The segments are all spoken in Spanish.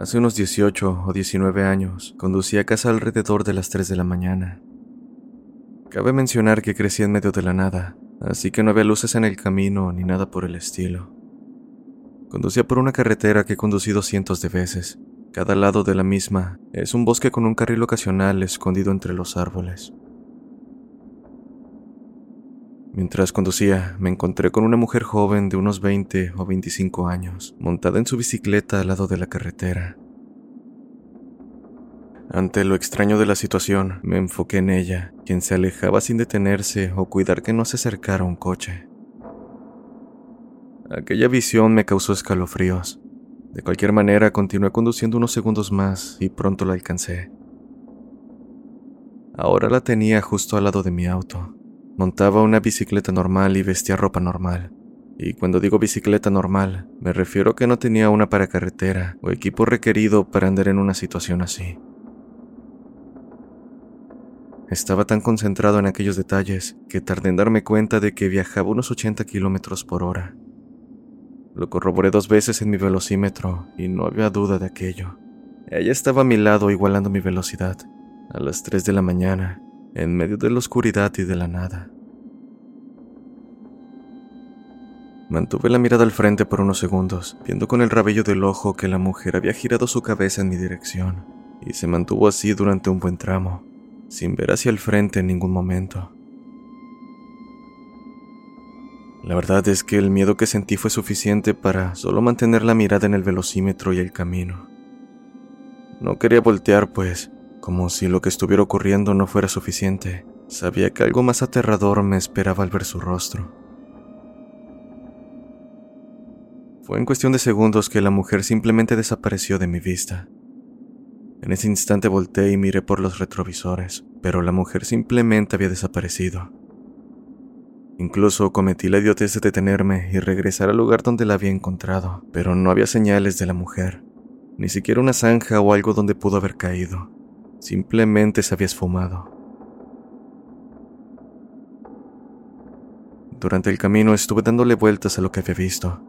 Hace unos 18 o 19 años, conducí a casa alrededor de las 3 de la mañana. Cabe mencionar que crecí en medio de la nada, así que no había luces en el camino ni nada por el estilo. Conducía por una carretera que he conducido cientos de veces. Cada lado de la misma es un bosque con un carril ocasional escondido entre los árboles. Mientras conducía, me encontré con una mujer joven de unos 20 o 25 años, montada en su bicicleta al lado de la carretera. Ante lo extraño de la situación, me enfoqué en ella, quien se alejaba sin detenerse o cuidar que no se acercara un coche. Aquella visión me causó escalofríos. De cualquier manera, continué conduciendo unos segundos más y pronto la alcancé. Ahora la tenía justo al lado de mi auto. Montaba una bicicleta normal y vestía ropa normal. Y cuando digo bicicleta normal, me refiero que no tenía una para carretera o equipo requerido para andar en una situación así. Estaba tan concentrado en aquellos detalles que tardé en darme cuenta de que viajaba unos 80 kilómetros por hora. Lo corroboré dos veces en mi velocímetro y no había duda de aquello. Ella estaba a mi lado igualando mi velocidad, a las 3 de la mañana, en medio de la oscuridad y de la nada. Mantuve la mirada al frente por unos segundos, viendo con el rabillo del ojo que la mujer había girado su cabeza en mi dirección, y se mantuvo así durante un buen tramo, sin ver hacia el frente en ningún momento. La verdad es que el miedo que sentí fue suficiente para solo mantener la mirada en el velocímetro y el camino. No quería voltear, pues como si lo que estuviera ocurriendo no fuera suficiente, sabía que algo más aterrador me esperaba al ver su rostro. Fue en cuestión de segundos que la mujer simplemente desapareció de mi vista. En ese instante volteé y miré por los retrovisores, pero la mujer simplemente había desaparecido. Incluso cometí la idiotez de detenerme y regresar al lugar donde la había encontrado, pero no había señales de la mujer, ni siquiera una zanja o algo donde pudo haber caído. Simplemente se había esfumado. Durante el camino estuve dándole vueltas a lo que había visto.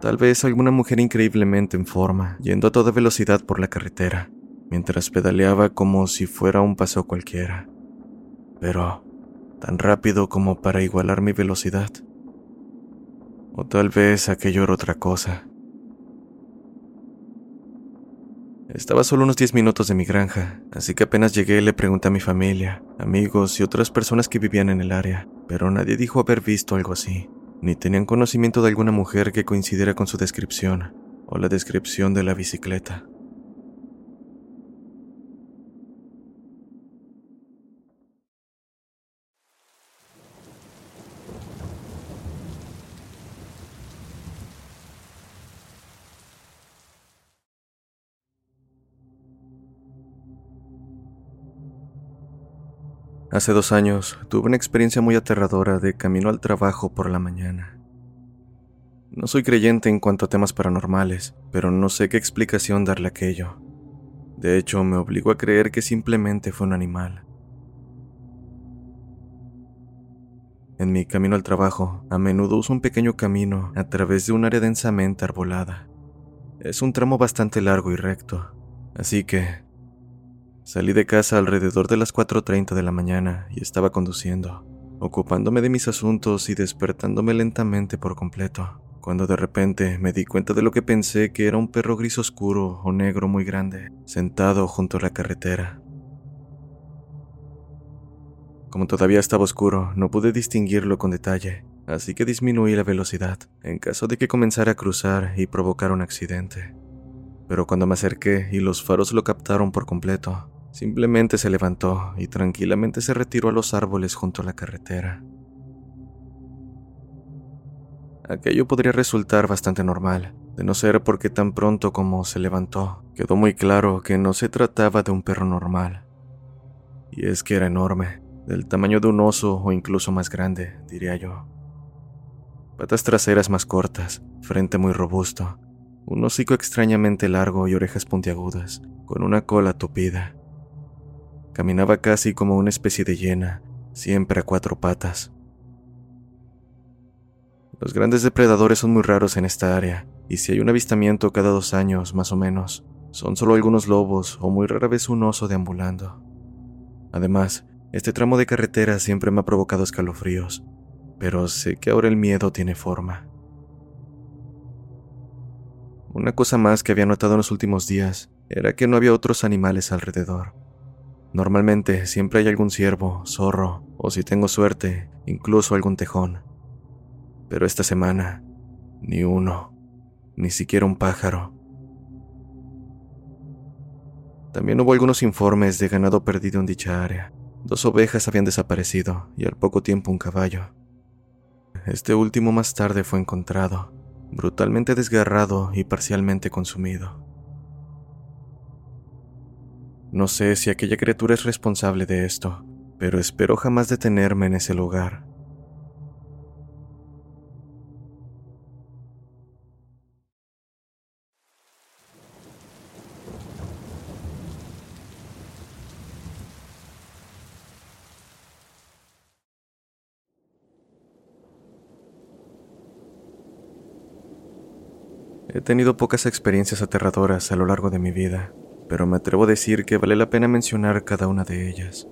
Tal vez alguna mujer increíblemente en forma, yendo a toda velocidad por la carretera, mientras pedaleaba como si fuera un paso cualquiera. Pero tan rápido como para igualar mi velocidad. O tal vez aquello era otra cosa. Estaba solo unos 10 minutos de mi granja, así que apenas llegué le pregunté a mi familia, amigos y otras personas que vivían en el área, pero nadie dijo haber visto algo así, ni tenían conocimiento de alguna mujer que coincidiera con su descripción o la descripción de la bicicleta. Hace dos años tuve una experiencia muy aterradora de camino al trabajo por la mañana. No soy creyente en cuanto a temas paranormales, pero no sé qué explicación darle aquello. De hecho, me obligó a creer que simplemente fue un animal. En mi camino al trabajo, a menudo uso un pequeño camino a través de un área densamente arbolada. Es un tramo bastante largo y recto, así que Salí de casa alrededor de las 4.30 de la mañana y estaba conduciendo, ocupándome de mis asuntos y despertándome lentamente por completo, cuando de repente me di cuenta de lo que pensé que era un perro gris oscuro o negro muy grande, sentado junto a la carretera. Como todavía estaba oscuro, no pude distinguirlo con detalle, así que disminuí la velocidad, en caso de que comenzara a cruzar y provocar un accidente. pero cuando me acerqué y los faros lo captaron por completo, simplemente se levantó y tranquilamente se retiró a los árboles junto a la carretera. Aquello podría resultar bastante normal, de no ser porque tan pronto como se levantó, quedó muy claro que no se trataba de un perro normal. Y es que era enorme, del tamaño de un oso o incluso más grande, diría yo. Patas traseras más cortas, frente muy robusto, un hocico extrañamente largo y orejas puntiagudas, con una cola tupida. Caminaba casi como una especie de hiena, siempre a cuatro patas. Los grandes depredadores son muy raros en esta área, y si hay un avistamiento cada dos años, más o menos, son solo algunos lobos o muy rara vez un oso deambulando. Además, este tramo de carretera siempre me ha provocado escalofríos, pero sé que ahora el miedo tiene forma. Una cosa más que había notado en los últimos días era que no había otros animales alrededor. Normalmente siempre hay algún ciervo, zorro, o si tengo suerte, incluso algún tejón. Pero esta semana, ni uno, ni siquiera un pájaro. También hubo algunos informes de ganado perdido en dicha área. Dos ovejas habían desaparecido y al poco tiempo un caballo. Este último más tarde fue encontrado, brutalmente desgarrado y parcialmente consumido. No sé si aquella criatura es responsable de esto, pero espero jamás detenerme en ese lugar. He tenido pocas experiencias aterradoras a lo largo de mi vida, pero me atrevo a decir que vale la pena mencionar cada una de ellas.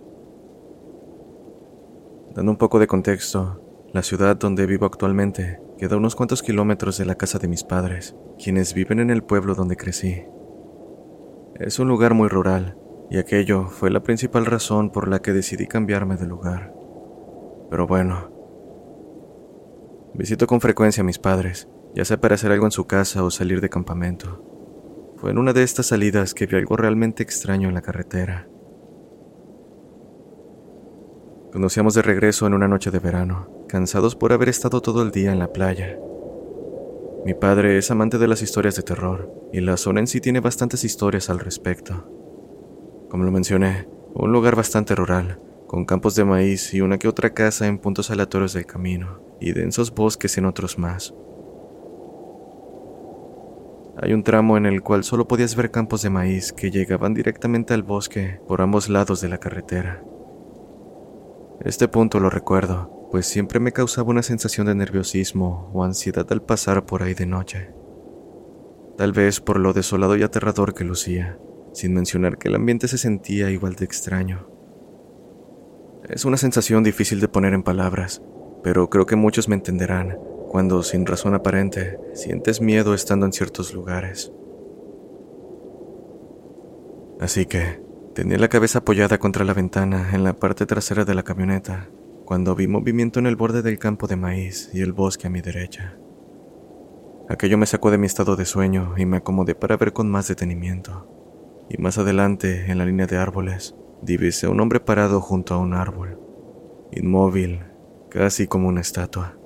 Dando un poco de contexto, la ciudad donde vivo actualmente queda a unos cuantos kilómetros de la casa de mis padres, quienes viven en el pueblo donde crecí. Es un lugar muy rural, y aquello fue la principal razón por la que decidí cambiarme de lugar. Pero bueno, visito con frecuencia a mis padres, ya sea para hacer algo en su casa o salir de campamento. Fue en una de estas salidas que vi algo realmente extraño en la carretera. Conocíamos de regreso en una noche de verano, cansados por haber estado todo el día en la playa. Mi padre es amante de las historias de terror, y la zona en sí tiene bastantes historias al respecto. Como lo mencioné, un lugar bastante rural, con campos de maíz y una que otra casa en puntos aleatorios del camino, y densos bosques en otros más. Hay un tramo en el cual solo podías ver campos de maíz que llegaban directamente al bosque por ambos lados de la carretera. Este punto lo recuerdo, pues siempre me causaba una sensación de nerviosismo o ansiedad al pasar por ahí de noche. Tal vez por lo desolado y aterrador que lucía, sin mencionar que el ambiente se sentía igual de extraño. Es una sensación difícil de poner en palabras, pero creo que muchos me entenderán cuando sin razón aparente sientes miedo estando en ciertos lugares. Así que tenía la cabeza apoyada contra la ventana en la parte trasera de la camioneta cuando vi movimiento en el borde del campo de maíz y el bosque a mi derecha. Aquello me sacó de mi estado de sueño y me acomodé para ver con más detenimiento. Y más adelante, en la línea de árboles, divisé a un hombre parado junto a un árbol, inmóvil, casi como una estatua.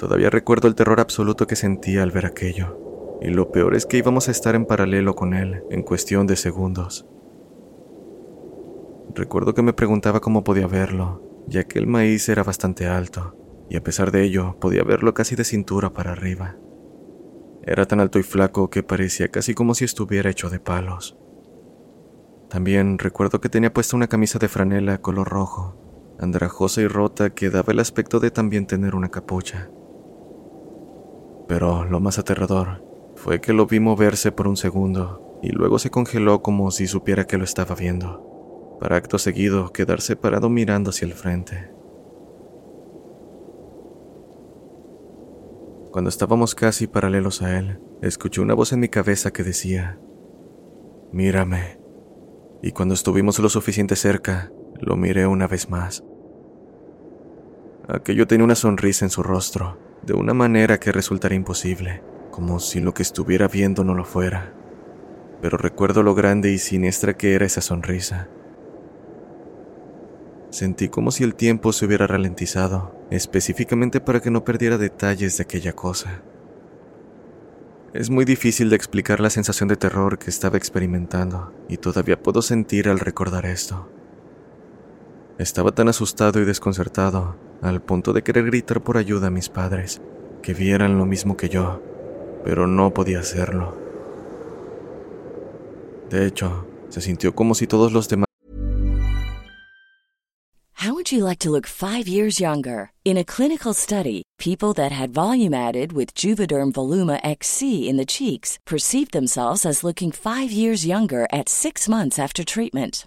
Todavía recuerdo el terror absoluto que sentía al ver aquello, y lo peor es que íbamos a estar en paralelo con él en cuestión de segundos. Recuerdo que me preguntaba cómo podía verlo, ya que el maíz era bastante alto, y a pesar de ello podía verlo casi de cintura para arriba. Era tan alto y flaco que parecía casi como si estuviera hecho de palos. También recuerdo que tenía puesta una camisa de franela color rojo, andrajosa y rota que daba el aspecto de también tener una capucha. Pero lo más aterrador fue que lo vi moverse por un segundo y luego se congeló como si supiera que lo estaba viendo, para acto seguido quedarse parado mirando hacia el frente. Cuando estábamos casi paralelos a él, escuché una voz en mi cabeza que decía, Mírame. Y cuando estuvimos lo suficiente cerca, lo miré una vez más. Aquello tenía una sonrisa en su rostro, de una manera que resultaría imposible, como si lo que estuviera viendo no lo fuera, pero recuerdo lo grande y siniestra que era esa sonrisa. Sentí como si el tiempo se hubiera ralentizado, específicamente para que no perdiera detalles de aquella cosa. Es muy difícil de explicar la sensación de terror que estaba experimentando, y todavía puedo sentir al recordar esto. Estaba tan asustado y desconcertado, al punto de querer gritar por ayuda a mis padres, que vieran lo mismo que yo, pero no podía hacerlo. De hecho, se sintió como si todos los demás How would you like to look 5 years younger? In a clinical study, people that had volume added with Juvederm Voluma XC in the cheeks perceived themselves as looking 5 years younger at 6 months after treatment.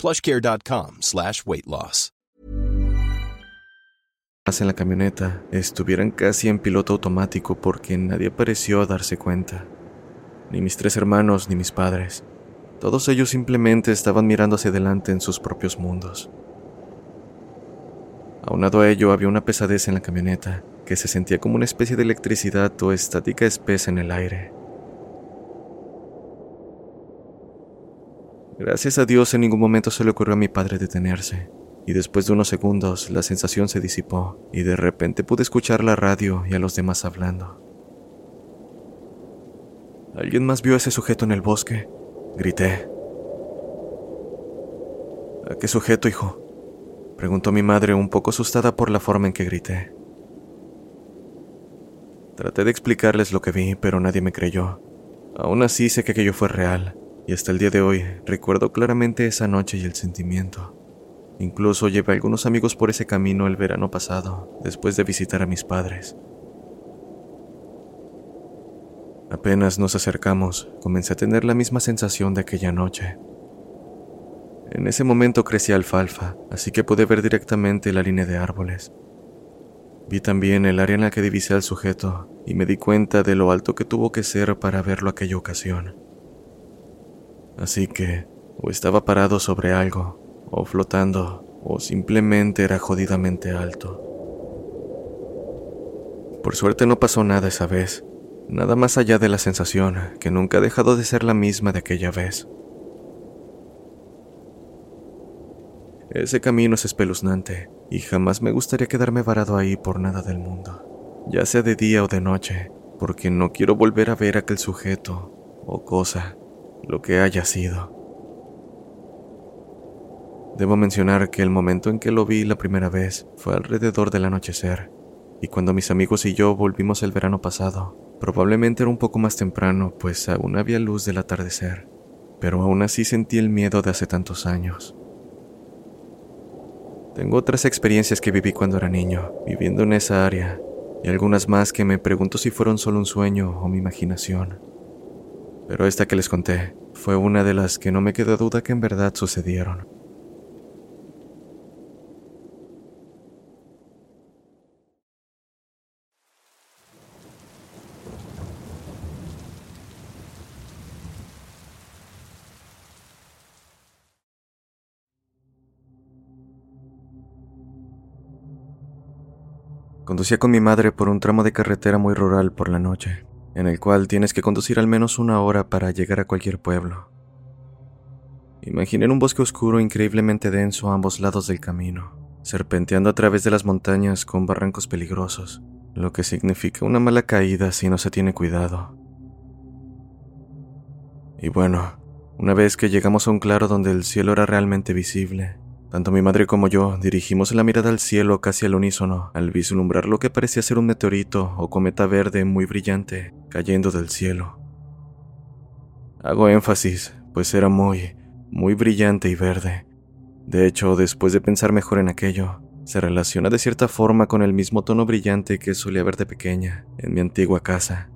plushcare.com slash weight loss. en la camioneta estuvieran casi en piloto automático porque nadie pareció darse cuenta. Ni mis tres hermanos ni mis padres. Todos ellos simplemente estaban mirando hacia adelante en sus propios mundos. Aunado a ello había una pesadez en la camioneta que se sentía como una especie de electricidad o estática espesa en el aire. Gracias a Dios en ningún momento se le ocurrió a mi padre detenerse, y después de unos segundos la sensación se disipó y de repente pude escuchar la radio y a los demás hablando. ¿Alguien más vio a ese sujeto en el bosque? Grité. ¿A qué sujeto, hijo? Preguntó mi madre un poco asustada por la forma en que grité. Traté de explicarles lo que vi, pero nadie me creyó. Aún así sé que aquello fue real, y hasta el día de hoy recuerdo claramente esa noche y el sentimiento. Incluso llevé a algunos amigos por ese camino el verano pasado, después de visitar a mis padres. Apenas nos acercamos, comencé a tener la misma sensación de aquella noche. En ese momento crecía alfalfa, así que pude ver directamente la línea de árboles. Vi también el área en la que divisé al sujeto y me di cuenta de lo alto que tuvo que ser para verlo aquella ocasión. Así que o estaba parado sobre algo, o flotando, o simplemente era jodidamente alto. Por suerte no pasó nada esa vez, nada más allá de la sensación que nunca ha dejado de ser la misma de aquella vez. Ese camino es espeluznante y jamás me gustaría quedarme varado ahí por nada del mundo, ya sea de día o de noche, porque no quiero volver a ver aquel sujeto o cosa lo que haya sido. Debo mencionar que el momento en que lo vi la primera vez fue alrededor del anochecer, y cuando mis amigos y yo volvimos el verano pasado, probablemente era un poco más temprano, pues aún había luz del atardecer, pero aún así sentí el miedo de hace tantos años. Tengo otras experiencias que viví cuando era niño, viviendo en esa área, y algunas más que me pregunto si fueron solo un sueño o mi imaginación pero esta que les conté fue una de las que no me queda duda que en verdad sucedieron. Conducía con mi madre por un tramo de carretera muy rural por la noche en el cual tienes que conducir al menos una hora para llegar a cualquier pueblo. Imaginé un bosque oscuro increíblemente denso a ambos lados del camino, serpenteando a través de las montañas con barrancos peligrosos, lo que significa una mala caída si no se tiene cuidado. Y bueno, una vez que llegamos a un claro donde el cielo era realmente visible, tanto mi madre como yo dirigimos la mirada al cielo casi al unísono al vislumbrar lo que parecía ser un meteorito o cometa verde muy brillante cayendo del cielo. Hago énfasis, pues era muy, muy brillante y verde. De hecho, después de pensar mejor en aquello, se relaciona de cierta forma con el mismo tono brillante que solía ver de pequeña en mi antigua casa.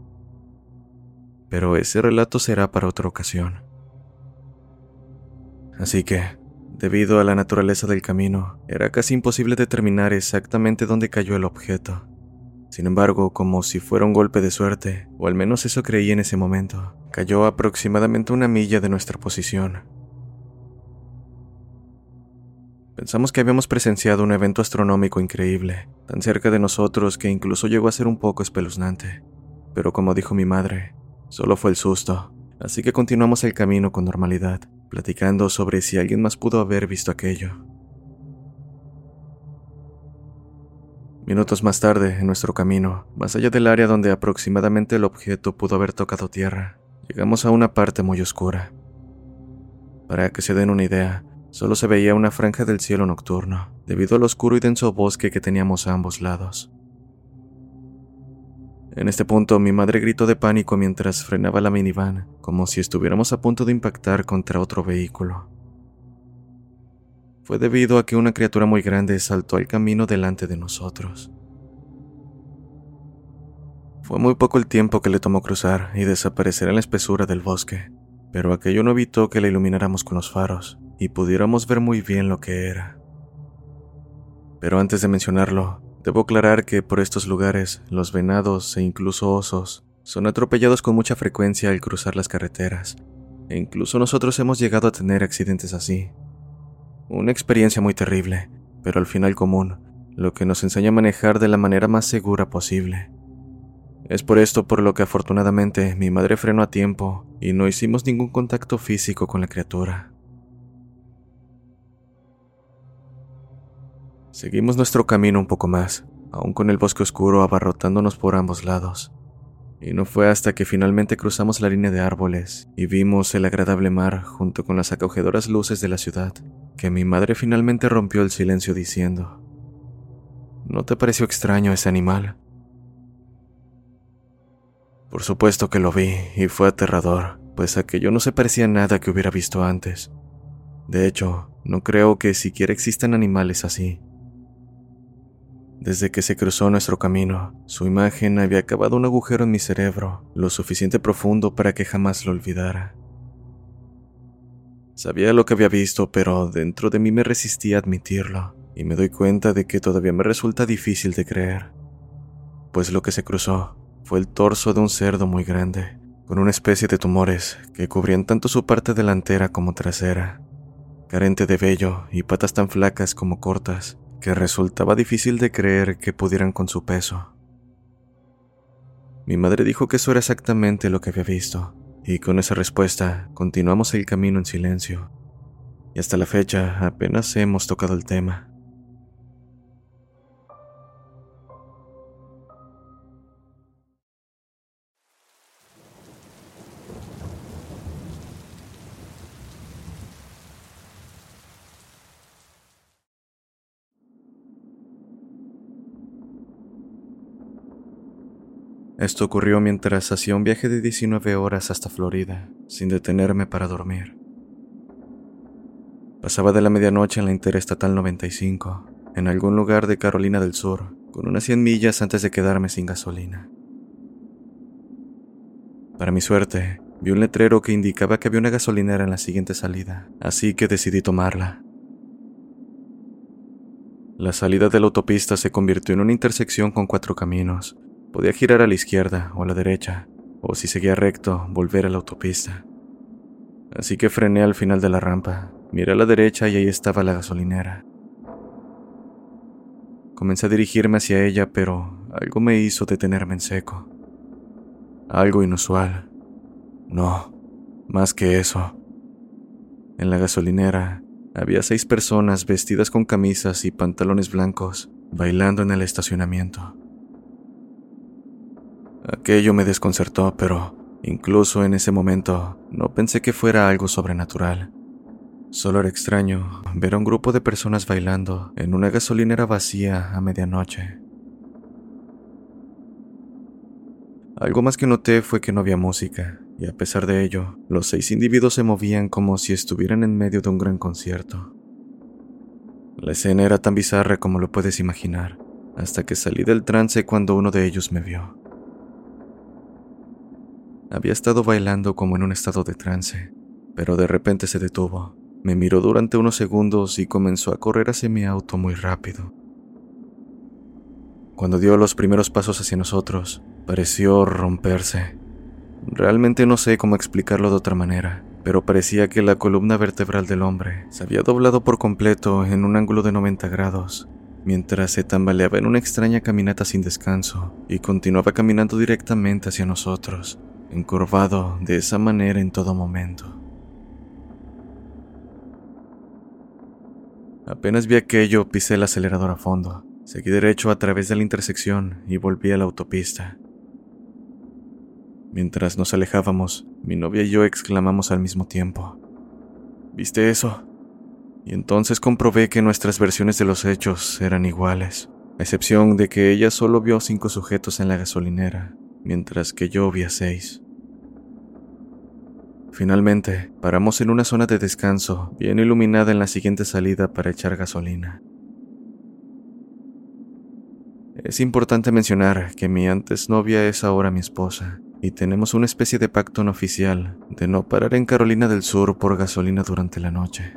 Pero ese relato será para otra ocasión. Así que, debido a la naturaleza del camino, era casi imposible determinar exactamente dónde cayó el objeto. Sin embargo, como si fuera un golpe de suerte, o al menos eso creí en ese momento, cayó aproximadamente una milla de nuestra posición. Pensamos que habíamos presenciado un evento astronómico increíble, tan cerca de nosotros que incluso llegó a ser un poco espeluznante. Pero como dijo mi madre, solo fue el susto, así que continuamos el camino con normalidad, platicando sobre si alguien más pudo haber visto aquello. Minutos más tarde, en nuestro camino, más allá del área donde aproximadamente el objeto pudo haber tocado tierra, llegamos a una parte muy oscura. Para que se den una idea, Solo se veía una franja del cielo nocturno, debido al oscuro y denso bosque que teníamos a ambos lados. En este punto mi madre gritó de pánico mientras frenaba la minivan, como si estuviéramos a punto de impactar contra otro vehículo. Fue debido a que una criatura muy grande saltó al camino delante de nosotros. Fue muy poco el tiempo que le tomó cruzar y desaparecer en la espesura del bosque, pero aquello no evitó que la ilumináramos con los faros, y pudiéramos ver muy bien lo que era. Pero antes de mencionarlo, debo aclarar que por estos lugares los venados e incluso osos son atropellados con mucha frecuencia al cruzar las carreteras, e incluso nosotros hemos llegado a tener accidentes así. Una experiencia muy terrible, pero al final común, lo que nos enseña a manejar de la manera más segura posible. Es por esto por lo que afortunadamente mi madre frenó a tiempo y no hicimos ningún contacto físico con la criatura. Seguimos nuestro camino un poco más, aún con el bosque oscuro abarrotándonos por ambos lados. Y no fue hasta que finalmente cruzamos la línea de árboles y vimos el agradable mar junto con las acogedoras luces de la ciudad, que mi madre finalmente rompió el silencio diciendo, ¿No te pareció extraño ese animal? Por supuesto que lo vi y fue aterrador, pues aquello no se parecía a nada que hubiera visto antes. De hecho, no creo que siquiera existan animales así. Desde que se cruzó nuestro camino, su imagen había cavado un agujero en mi cerebro, lo suficiente profundo para que jamás lo olvidara. Sabía lo que había visto, pero dentro de mí me resistía a admitirlo, y me doy cuenta de que todavía me resulta difícil de creer. Pues lo que se cruzó fue el torso de un cerdo muy grande, con una especie de tumores que cubrían tanto su parte delantera como trasera, carente de vello y patas tan flacas como cortas, que resultaba difícil de creer que pudieran con su peso. Mi madre dijo que eso era exactamente lo que había visto, y con esa respuesta continuamos el camino en silencio. Y hasta la fecha apenas hemos tocado el tema. Esto ocurrió mientras hacía un viaje de 19 horas hasta Florida, sin detenerme para dormir. Pasaba de la medianoche en la Interestatal 95, en algún lugar de Carolina del Sur, con unas 100 millas antes de quedarme sin gasolina. Para mi suerte, vi un letrero que indicaba que había una gasolinera en la siguiente salida, así que decidí tomarla. La salida de la autopista se convirtió en una intersección con cuatro caminos, Podía girar a la izquierda o a la derecha, o si seguía recto, volver a la autopista. Así que frené al final de la rampa, miré a la derecha y ahí estaba la gasolinera. Comencé a dirigirme hacia ella, pero algo me hizo detenerme en seco. Algo inusual. No, más que eso. En la gasolinera había seis personas vestidas con camisas y pantalones blancos, bailando en el estacionamiento. Aquello me desconcertó, pero incluso en ese momento no pensé que fuera algo sobrenatural. Solo era extraño ver a un grupo de personas bailando en una gasolinera vacía a medianoche. Algo más que noté fue que no había música, y a pesar de ello, los seis individuos se movían como si estuvieran en medio de un gran concierto. La escena era tan bizarra como lo puedes imaginar, hasta que salí del trance cuando uno de ellos me vio. Había estado bailando como en un estado de trance, pero de repente se detuvo me miró durante unos segundos y comenzó a correr hacia mi auto muy rápido. Cuando dio los primeros pasos hacia nosotros, pareció romperse. Realmente no sé cómo explicarlo de otra manera, pero parecía que la columna vertebral del hombre se había doblado por completo en un ángulo de 90 grados, mientras se tambaleaba en una extraña caminata sin descanso y continuaba caminando directamente hacia nosotros, encorvado de esa manera en todo momento. Apenas vi aquello, pisé el acelerador a fondo, seguí derecho a través de la intersección y volví a la autopista. Mientras nos alejábamos, mi novia y yo exclamamos al mismo tiempo. ¿Viste eso? Y entonces comprobé que nuestras versiones de los hechos eran iguales, a excepción de que ella solo vio cinco sujetos en la gasolinera, mientras que yo vi seis. Finalmente, paramos en una zona de descanso, bien iluminada en la siguiente salida para echar gasolina. Es importante mencionar que mi antes novia es ahora mi esposa, y tenemos una especie de pacto no oficial de no parar en Carolina del Sur por gasolina durante la noche.